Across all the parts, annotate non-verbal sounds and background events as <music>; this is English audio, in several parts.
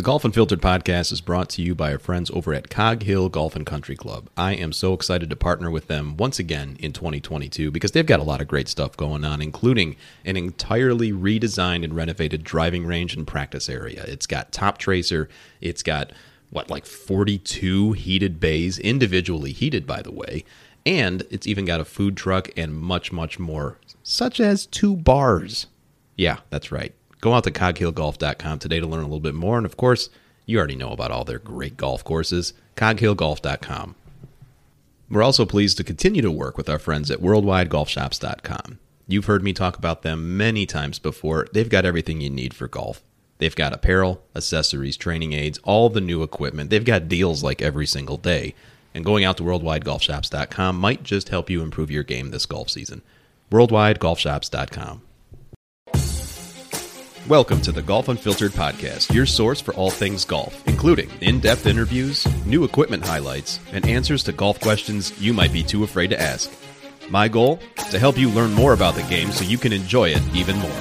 The Golf Unfiltered podcast is brought to you by our friends over at Cog Hill Golf and Country Club. I am so excited to partner with them once again in 2022 because they've got a lot of great stuff going on, including an entirely redesigned and renovated driving range and practice area. It's got Top Tracer, it's got what, like 42 heated bays, individually heated, by the way, and it's even got a food truck and much, much more, such as two bars. Yeah, that's right. Go out to coghillgolf.com today to learn a little bit more. And of course, you already know about all their great golf courses. coghillgolf.com. We're also pleased to continue to work with our friends at worldwidegolfshops.com. You've heard me talk about them many times before. They've got everything you need for golf. They've got apparel, accessories, training aids, all the new equipment. They've got deals like every single day. And going out to worldwidegolfshops.com might just help you improve your game this golf season. worldwidegolfshops.com. Welcome to the Golf Unfiltered podcast, your source for all things golf, including in depth interviews, new equipment highlights, and answers to golf questions you might be too afraid to ask. My goal? To help you learn more about the game so you can enjoy it even more.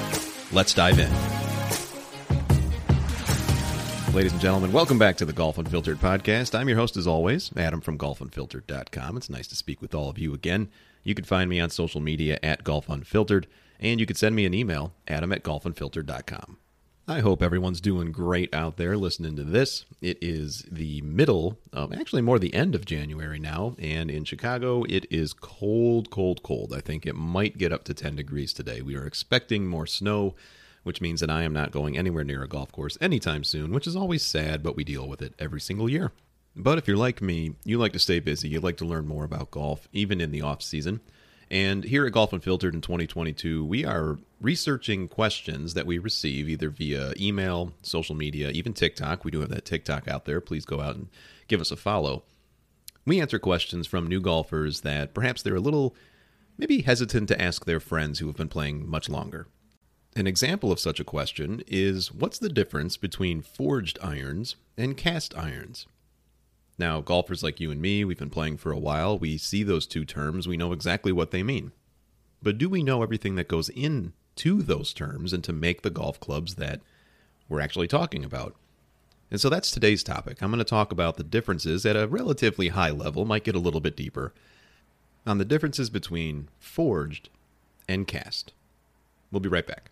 Let's dive in. Ladies and gentlemen, welcome back to the Golf Unfiltered podcast. I'm your host, as always, Adam from golfunfiltered.com. It's nice to speak with all of you again. You can find me on social media at Golf Unfiltered and you can send me an email, adam at golfunfiltered.com. I hope everyone's doing great out there listening to this. It is the middle of, actually more the end of January now, and in Chicago it is cold, cold, cold. I think it might get up to 10 degrees today. We are expecting more snow, which means that I am not going anywhere near a golf course anytime soon, which is always sad, but we deal with it every single year. But if you're like me, you like to stay busy, you like to learn more about golf, even in the off season. And here at Golf Unfiltered in 2022, we are researching questions that we receive either via email, social media, even TikTok. We do have that TikTok out there. Please go out and give us a follow. We answer questions from new golfers that perhaps they're a little maybe hesitant to ask their friends who have been playing much longer. An example of such a question is what's the difference between forged irons and cast irons? Now, golfers like you and me, we've been playing for a while. We see those two terms, we know exactly what they mean. But do we know everything that goes into those terms and to make the golf clubs that we're actually talking about? And so that's today's topic. I'm going to talk about the differences at a relatively high level, might get a little bit deeper, on the differences between forged and cast. We'll be right back.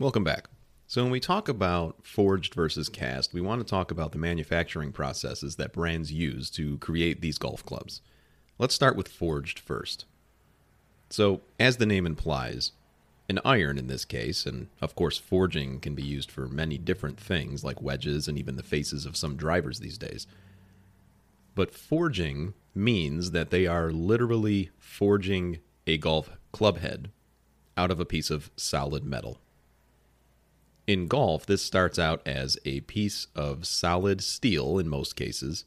Welcome back. So, when we talk about forged versus cast, we want to talk about the manufacturing processes that brands use to create these golf clubs. Let's start with forged first. So, as the name implies, an iron in this case, and of course, forging can be used for many different things like wedges and even the faces of some drivers these days. But forging means that they are literally forging a golf club head out of a piece of solid metal. In golf, this starts out as a piece of solid steel in most cases,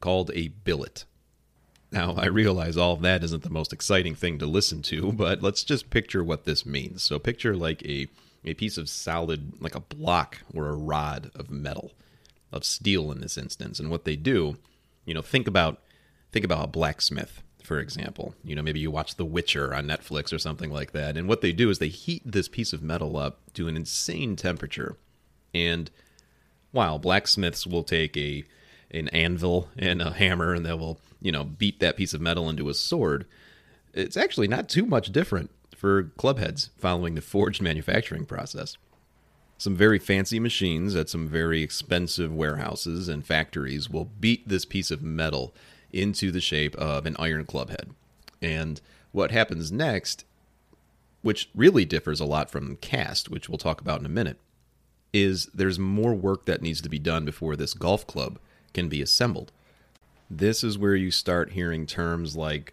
called a billet. Now, I realize all of that isn't the most exciting thing to listen to, <laughs> but let's just picture what this means. So, picture like a, a piece of solid, like a block or a rod of metal, of steel in this instance. And what they do, you know, think about think about a blacksmith for example. You know, maybe you watch The Witcher on Netflix or something like that. And what they do is they heat this piece of metal up to an insane temperature. And while blacksmiths will take a an anvil and a hammer and they will, you know, beat that piece of metal into a sword, it's actually not too much different for clubheads following the forged manufacturing process. Some very fancy machines at some very expensive warehouses and factories will beat this piece of metal into the shape of an iron club head. And what happens next, which really differs a lot from cast, which we'll talk about in a minute, is there's more work that needs to be done before this golf club can be assembled. This is where you start hearing terms like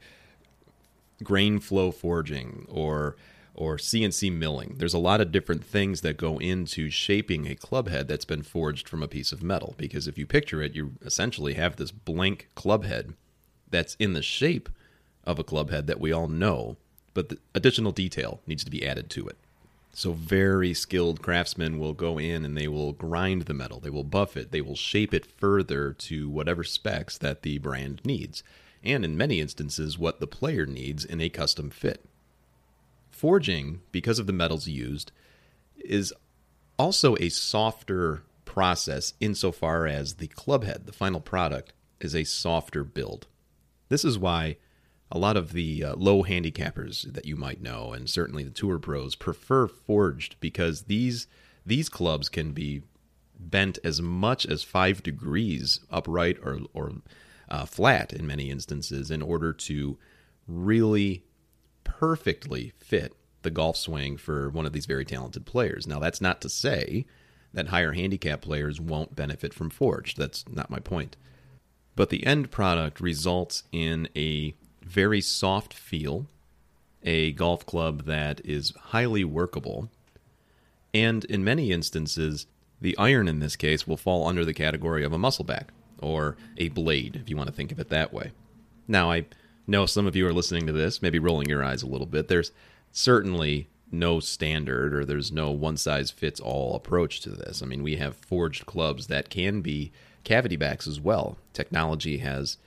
grain flow forging or or CNC milling. There's a lot of different things that go into shaping a club head that's been forged from a piece of metal. Because if you picture it, you essentially have this blank club head that's in the shape of a club head that we all know, but the additional detail needs to be added to it. So, very skilled craftsmen will go in and they will grind the metal, they will buff it, they will shape it further to whatever specs that the brand needs, and in many instances, what the player needs in a custom fit. Forging, because of the metals used, is also a softer process insofar as the club head, the final product, is a softer build. This is why a lot of the uh, low handicappers that you might know, and certainly the tour pros, prefer forged because these these clubs can be bent as much as five degrees upright or or uh, flat in many instances in order to really perfectly fit the golf swing for one of these very talented players. Now, that's not to say that higher handicap players won't benefit from forged. That's not my point. But the end product results in a very soft feel, a golf club that is highly workable, and in many instances, the iron in this case will fall under the category of a muscleback or a blade, if you want to think of it that way. Now, I know some of you are listening to this, maybe rolling your eyes a little bit. There's certainly no standard or there's no one size fits all approach to this. I mean, we have forged clubs that can be cavity backs as well. Technology has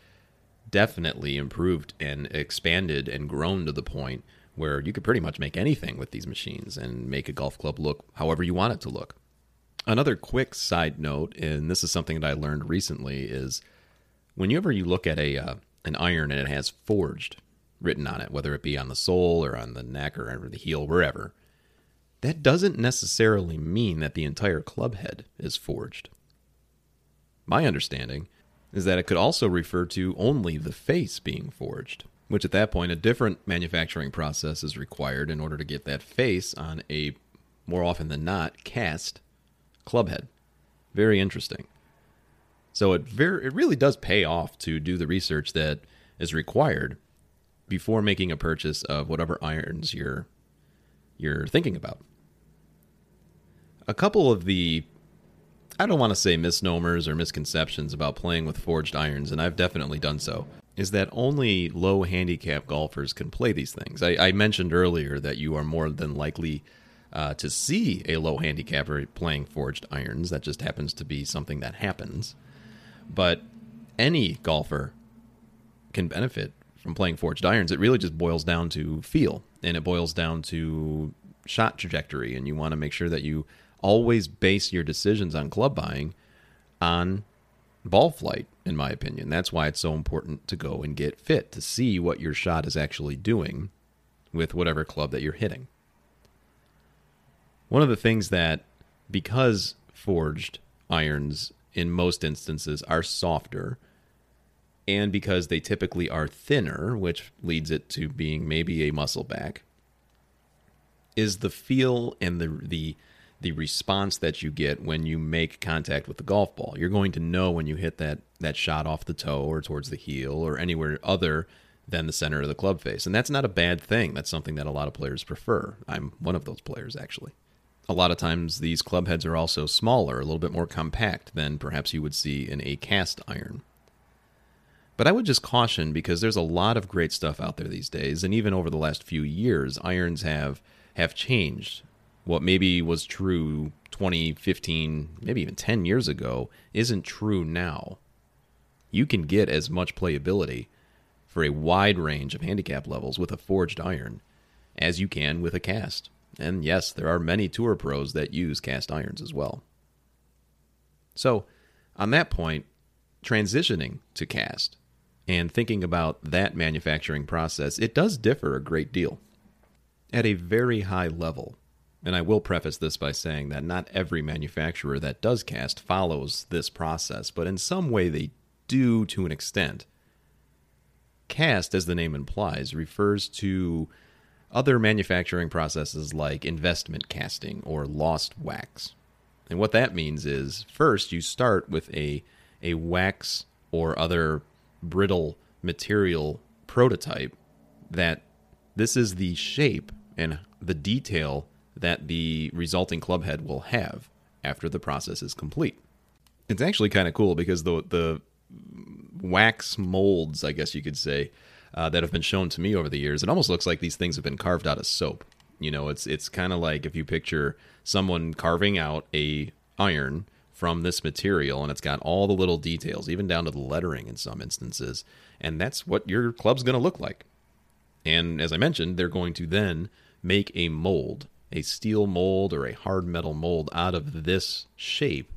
definitely improved and expanded and grown to the point where you could pretty much make anything with these machines and make a golf club look however you want it to look. Another quick side note, and this is something that I learned recently, is whenever you look at a uh, an iron and it has forged written on it, whether it be on the sole or on the neck or over the heel, wherever, that doesn't necessarily mean that the entire club head is forged. My understanding is that it could also refer to only the face being forged, which at that point a different manufacturing process is required in order to get that face on a more often than not cast club head. Very interesting. So it very it really does pay off to do the research that is required before making a purchase of whatever irons you're you're thinking about. A couple of the I don't want to say misnomers or misconceptions about playing with forged irons, and I've definitely done so, is that only low handicap golfers can play these things. I, I mentioned earlier that you are more than likely uh, to see a low handicapper playing forged irons. That just happens to be something that happens. But any golfer can benefit from playing forged irons. It really just boils down to feel, and it boils down to shot trajectory, and you want to make sure that you always base your decisions on club buying on ball flight, in my opinion. That's why it's so important to go and get fit to see what your shot is actually doing with whatever club that you're hitting. One of the things that, because forged irons in most instances are softer, and because they typically are thinner, which leads it to being maybe a muscle back, is the feel and the the the response that you get when you make contact with the golf ball. You're going to know when you hit that that shot off the toe or towards the heel or anywhere other than the center of the club face. And that's not a bad thing. That's something that a lot of players prefer. I'm one of those players actually. A lot of times these club heads are also smaller, a little bit more compact than perhaps you would see in a cast iron. But I would just caution because there's a lot of great stuff out there these days, and even over the last few years, irons have have changed what maybe was true 20, 15, maybe even 10 years ago isn't true now. You can get as much playability for a wide range of handicap levels with a forged iron as you can with a cast. And yes, there are many tour pros that use cast irons as well. So, on that point, transitioning to cast and thinking about that manufacturing process, it does differ a great deal. At a very high level, and I will preface this by saying that not every manufacturer that does cast follows this process, but in some way they do to an extent. Cast, as the name implies, refers to other manufacturing processes like investment casting or lost wax. And what that means is first you start with a a wax or other brittle material prototype that this is the shape and the detail that the resulting clubhead will have after the process is complete. It's actually kind of cool because the the wax molds, I guess you could say, uh, that have been shown to me over the years, it almost looks like these things have been carved out of soap. You know, it's it's kind of like if you picture someone carving out a iron from this material and it's got all the little details, even down to the lettering in some instances, and that's what your club's going to look like. And as I mentioned, they're going to then make a mold, a steel mold or a hard metal mold out of this shape.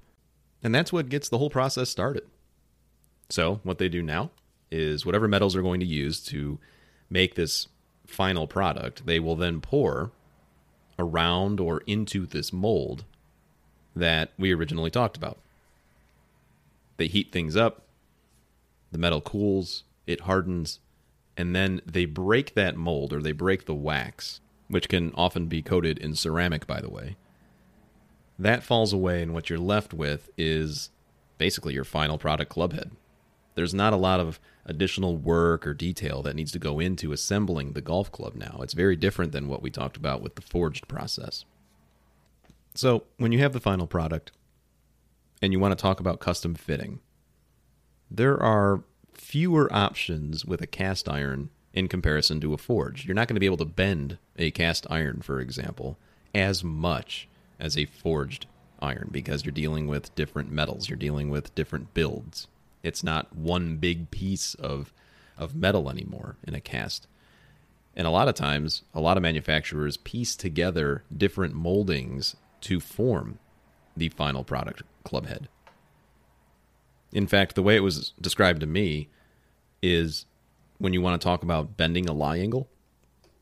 And that's what gets the whole process started. So, what they do now is whatever metals are going to use to make this final product, they will then pour around or into this mold that we originally talked about. They heat things up, the metal cools, it hardens, and then they break that mold or they break the wax, which can often be coated in ceramic, by the way. That falls away, and what you're left with is basically your final product clubhead. There's not a lot of additional work or detail that needs to go into assembling the golf club now. It's very different than what we talked about with the forged process. So, when you have the final product and you want to talk about custom fitting, there are fewer options with a cast iron in comparison to a forge. You're not going to be able to bend a cast iron, for example, as much as a forged iron because you're dealing with different metals, you're dealing with different builds. It's not one big piece of of metal anymore in a cast. And a lot of times, a lot of manufacturers piece together different moldings to form the final product club head. In fact, the way it was described to me is when you want to talk about bending a lie angle,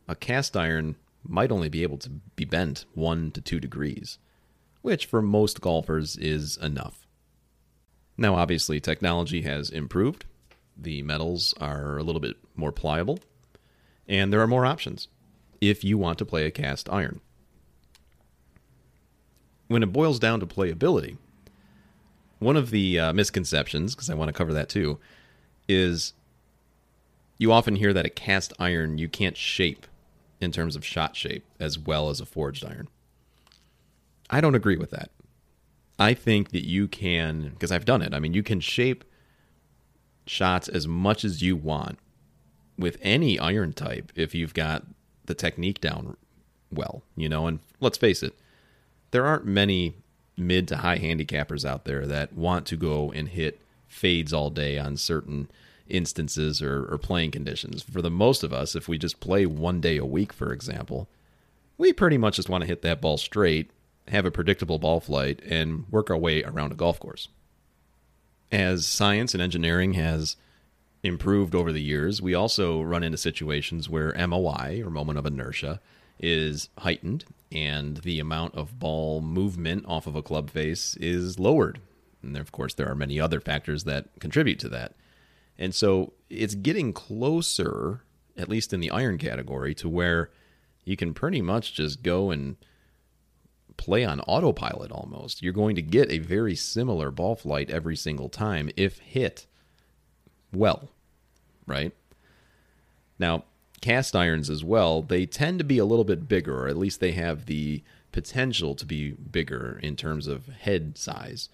a cast iron might only be able to be bent one to two degrees, which for most golfers is enough. Now, obviously, technology has improved. The metals are a little bit more pliable, and there are more options if you want to play a cast iron. When it boils down to playability, one of the uh, misconceptions, because I want to cover that too, is you often hear that a cast iron you can't shape in terms of shot shape as well as a forged iron. I don't agree with that. I think that you can, because I've done it. I mean, you can shape shots as much as you want with any iron type if you've got the technique down well, you know. And let's face it, there aren't many mid to high handicappers out there that want to go and hit fades all day on certain instances or, or playing conditions. For the most of us, if we just play one day a week, for example, we pretty much just want to hit that ball straight have a predictable ball flight, and work our way around a golf course. As science and engineering has improved over the years, we also run into situations where MOI, or moment of inertia, is heightened and the amount of ball movement off of a club face is lowered. And of course, there are many other factors that contribute to that. And so it's getting closer, at least in the iron category, to where you can pretty much just go and play on autopilot almost. You're going to get a very similar ball flight every single time if hit well, right? Now, cast irons as well, they tend to be a little bit bigger, or at least they have the potential to be bigger in terms of head size.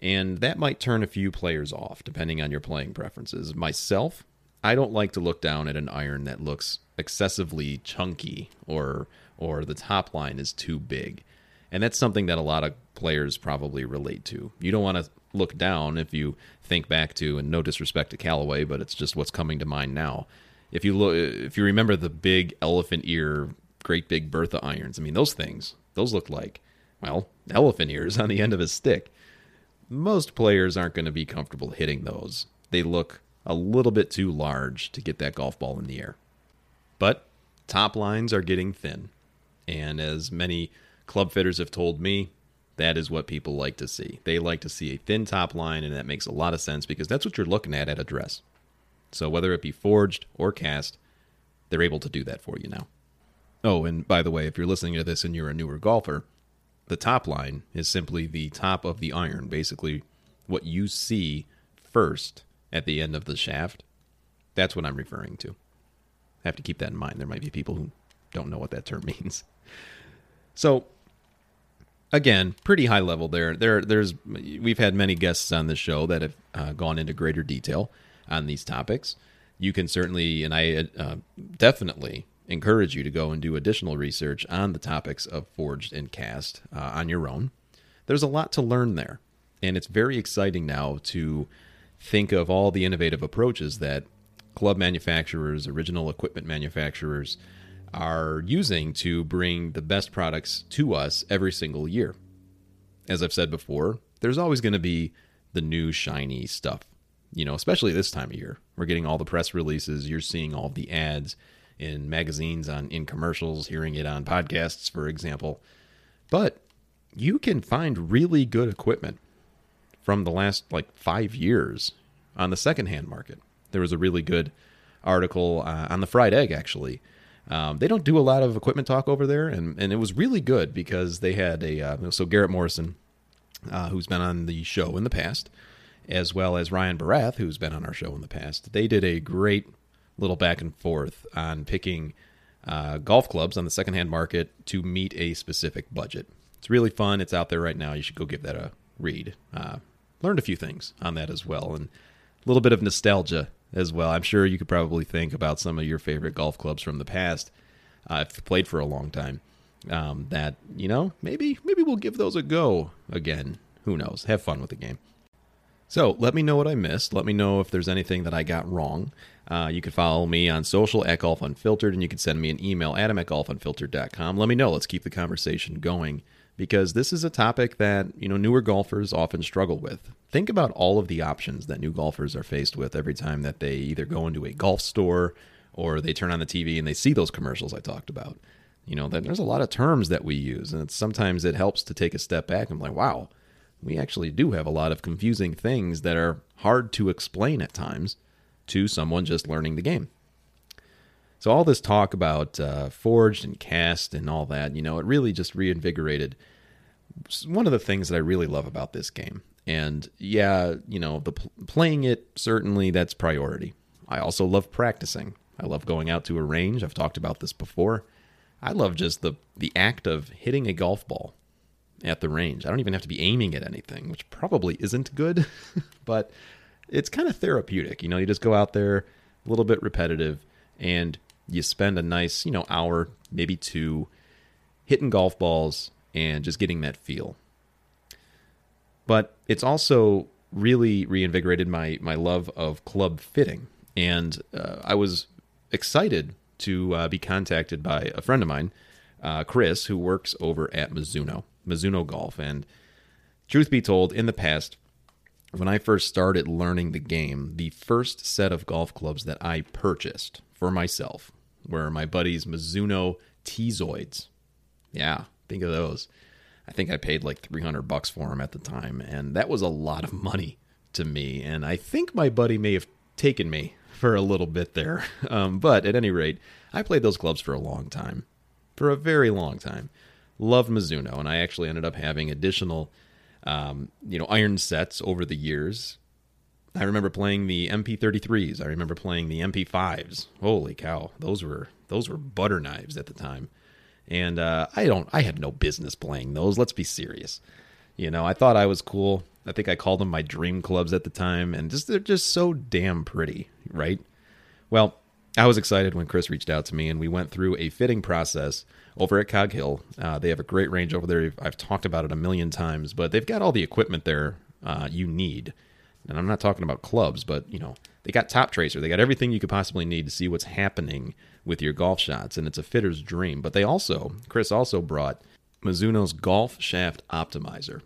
And that might turn a few players off depending on your playing preferences. Myself, I don't like to look down at an iron that looks excessively chunky or or the top line is too big. And that's something that a lot of players probably relate to. You don't want to look down if you think back to, and no disrespect to Callaway, but it's just what's coming to mind now. If you look, if you remember the big elephant ear, great big Bertha irons, I mean those things, those look like, well, elephant ears <laughs> on the end of a stick. Most players aren't going to be comfortable hitting those. They look a little bit too large to get that golf ball in the air. But top lines are getting thin, and as many club fitters have told me that is what people like to see. They like to see a thin top line, and that makes a lot of sense because that's what you're looking at at address. So whether it be forged or cast, they're able to do that for you now. Oh, and by the way, if you're listening to this and you're a newer golfer, the top line is simply the top of the iron, basically what you see first at the end of the shaft. That's what I'm referring to. I have to keep that in mind. There might be people who don't know what that term <laughs> means. so again, pretty high level there. There, there's we've had many guests on the show that have uh, gone into greater detail on these topics. You can certainly, and I uh, definitely encourage you to go and do additional research on the topics of forged and cast uh, on your own. There's a lot to learn there, and it's very exciting now to think of all the innovative approaches that club manufacturers, original equipment manufacturers, are using to bring the best products to us every single year. As I've said before, there's always going to be the new shiny stuff, you know, especially this time of year. We're getting all the press releases, you're seeing all the ads in magazines on in commercials, hearing it on podcasts for example. But you can find really good equipment from the last like 5 years on the secondhand market. There was a really good article uh, on the fried egg actually um, they don't do a lot of equipment talk over there, and, and it was really good because they had a uh, so Garrett Morrison, uh, who's been on the show in the past, as well as Ryan Barath, who's been on our show in the past. They did a great little back and forth on picking uh, golf clubs on the secondhand market to meet a specific budget. It's really fun. It's out there right now. You should go give that a read. Uh, learned a few things on that as well, and a little bit of nostalgia as well. I'm sure you could probably think about some of your favorite golf clubs from the past. Uh, you played for a long time, um, that you know maybe maybe we'll give those a go again. Who knows? Have fun with the game. So let me know what I missed. Let me know if there's anything that I got wrong. Uh, you can follow me on social at Golf Unfiltered, and you can send me an email, adam at golfunfiltered.com. Let me know. Let's keep the conversation going because this is a topic that you know newer golfers often struggle with. Think about all of the options that new golfers are faced with every time that they either go into a golf store or they turn on the TV and they see those commercials I talked about. You know, that there's a lot of terms that we use, and sometimes it helps to take a step back and be like, wow, we actually do have a lot of confusing things that are hard to explain at times to someone just learning the game. So all this talk about uh, forged and cast and all that, you know, it really just reinvigorated one of the things that I really love about this game. And yeah, you know, the playing it certainly that's priority. I also love practicing. I love going out to a range. I've talked about this before. I love just the the act of hitting a golf ball at the range. I don't even have to be aiming at anything, which probably isn't good, <laughs> but it's kind of therapeutic. You know, you just go out there, a little bit repetitive, and you spend a nice, you know, hour, maybe two, hitting golf balls and just getting that feel. But it's also really reinvigorated my my love of club fitting, and uh, I was excited to uh, be contacted by a friend of mine, uh, Chris, who works over at Mizuno, Mizuno Golf. And truth be told, in the past, when I first started learning the game, the first set of golf clubs that I purchased for myself were my buddy's Mizuno T-Zoids. Yeah, think of those. I think I paid like 300 bucks for them at the time, and that was a lot of money to me. And I think my buddy may have taken me for a little bit there. <laughs> Um, but at any rate, I played those clubs for a long time, for a very long time. Loved Mizuno, and I actually ended up having additional, um, you know, iron sets over the years I remember playing the MP33s. I remember playing the MP5s. Holy cow, those were those were butter knives at the time. And uh, I don't, I had no business playing those. Let's be serious. You know, I thought I was cool. I think I called them my dream clubs at the time, and just they're just so damn pretty, right? Well, I was excited when Chris reached out to me, and we went through a fitting process over at Cog Hill. Uh, they have a great range over there. I've talked about it a million times, but they've got all the equipment there uh, you need and I'm not talking about clubs, but you know, they got Top Tracer. They got everything you could possibly need to see what's happening with your golf shots, and it's a fitter's dream. But they also, Chris also brought Mizuno's Golf Shaft Optimizer.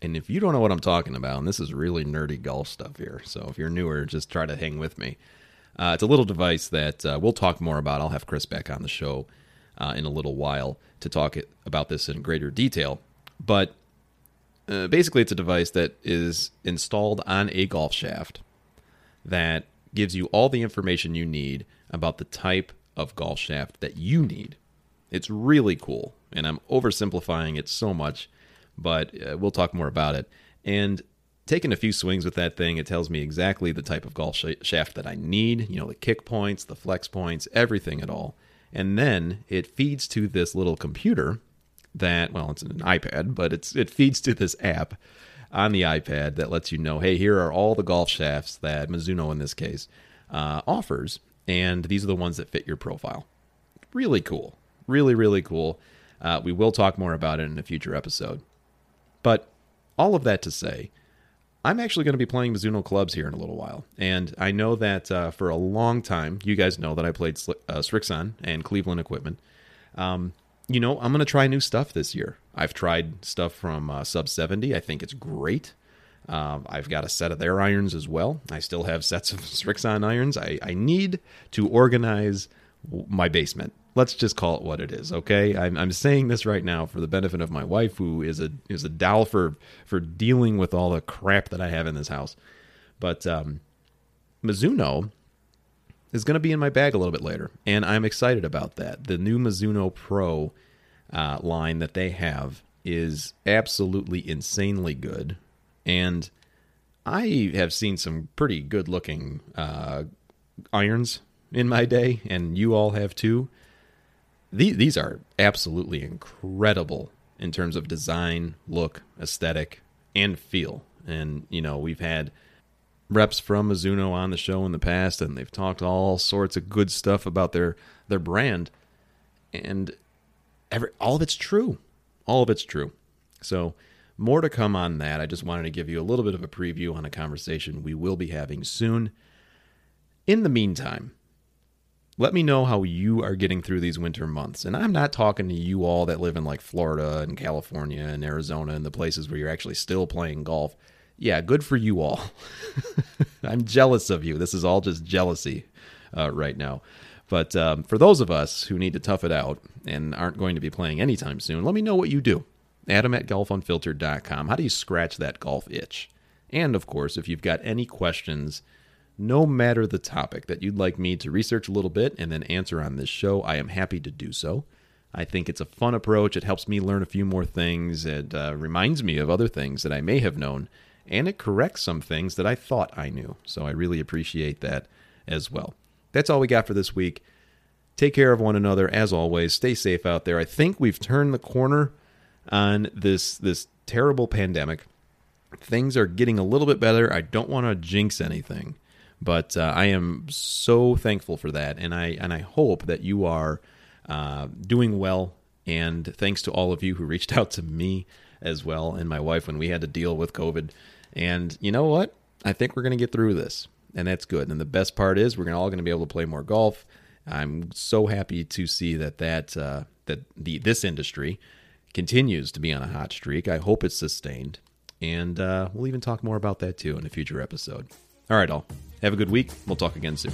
And if you don't know what I'm talking about, and this is really nerdy golf stuff here, so if you're newer, just try to hang with me. Uh, it's a little device that uh, we'll talk more about. I'll have Chris back on the show uh, in a little while to talk about this in greater detail. But uh, basically, it's a device that is installed on a golf shaft that gives you all the information you need about the type of golf shaft that you need. It's really cool, and I'm oversimplifying it so much, but uh, we'll talk more about it. And taking a few swings with that thing, it tells me exactly the type of golf sh- shaft that I need, you know, the kick points, the flex points, everything at all. and then it feeds to this little computer that well, it's an iPad, but it's it feeds to this app on the iPad that lets you know, hey, here are all the golf shafts that Mizuno in this case uh, offers, and these are the ones that fit your profile. Really cool, really really cool. Uh, we will talk more about it in a future episode. But all of that to say, I'm actually going to be playing Mizuno clubs here in a little while. And I know that uh, for a long time, you guys know that I played uh, Srixon and Cleveland equipment. Um, you know, I'm going to try new stuff this year. I've tried stuff from uh, Sub 70. I think it's great. Um, I've got a set of their irons as well. I still have sets of <laughs> Srixon irons. I, I need to organize my basement. Let's just call it what it is, okay? I'm, I'm saying this right now for the benefit of my wife, who is a is a doll for for dealing with all the crap that I have in this house. But um, Mizuno is going to be in my bag a little bit later, and I'm excited about that. The new Mizuno Pro uh, line that they have is absolutely insanely good, and I have seen some pretty good looking uh, irons in my day, and you all have too. These, these are absolutely incredible in terms of design, look, aesthetic, and feel. And, you know, we've had reps from Mizuno on the show in the past, and they've talked all sorts of good stuff about their their brand, and every all of it's true, all of it's true. So more to come on that. I just wanted to give you a little bit of a preview on a conversation we will be having soon. In the meantime, let me know how you are getting through these winter months. And I'm not talking to you all that live in like Florida and California and Arizona and the places where you're actually still playing golf yeah, good for you all. <laughs> I'm jealous of you. This is all just jealousy uh, right now. But um, for those of us who need to tough it out and aren't going to be playing anytime soon, let me know what you do. Adam at golfunfiltered.com. How do you scratch that golf itch? And of course, if you've got any questions, no matter the topic that you'd like me to research a little bit and then answer on this show, I am happy to do so. I think it's a fun approach. It helps me learn a few more things. It uh, reminds me of other things that I may have known and it corrects some things that I thought I knew. So I really appreciate that as well. That's all we got for this week. Take care of one another as always. Stay safe out there. I think we've turned the corner on this this terrible pandemic. Things are getting a little bit better. I don't want to jinx anything, but uh, I am so thankful for that, and I and I hope that you are uh, doing well. And thanks to all of you who reached out to me as well and my wife when we had to deal with COVID. And you know what? I think we're going to get through this, and that's good. And the best part is we're all going to be able to play more golf. I'm so happy to see that that uh, that the this industry continues to be on a hot streak. I hope it's sustained, and uh, we'll even talk more about that too in a future episode. All right, all have a good week. We'll talk again soon.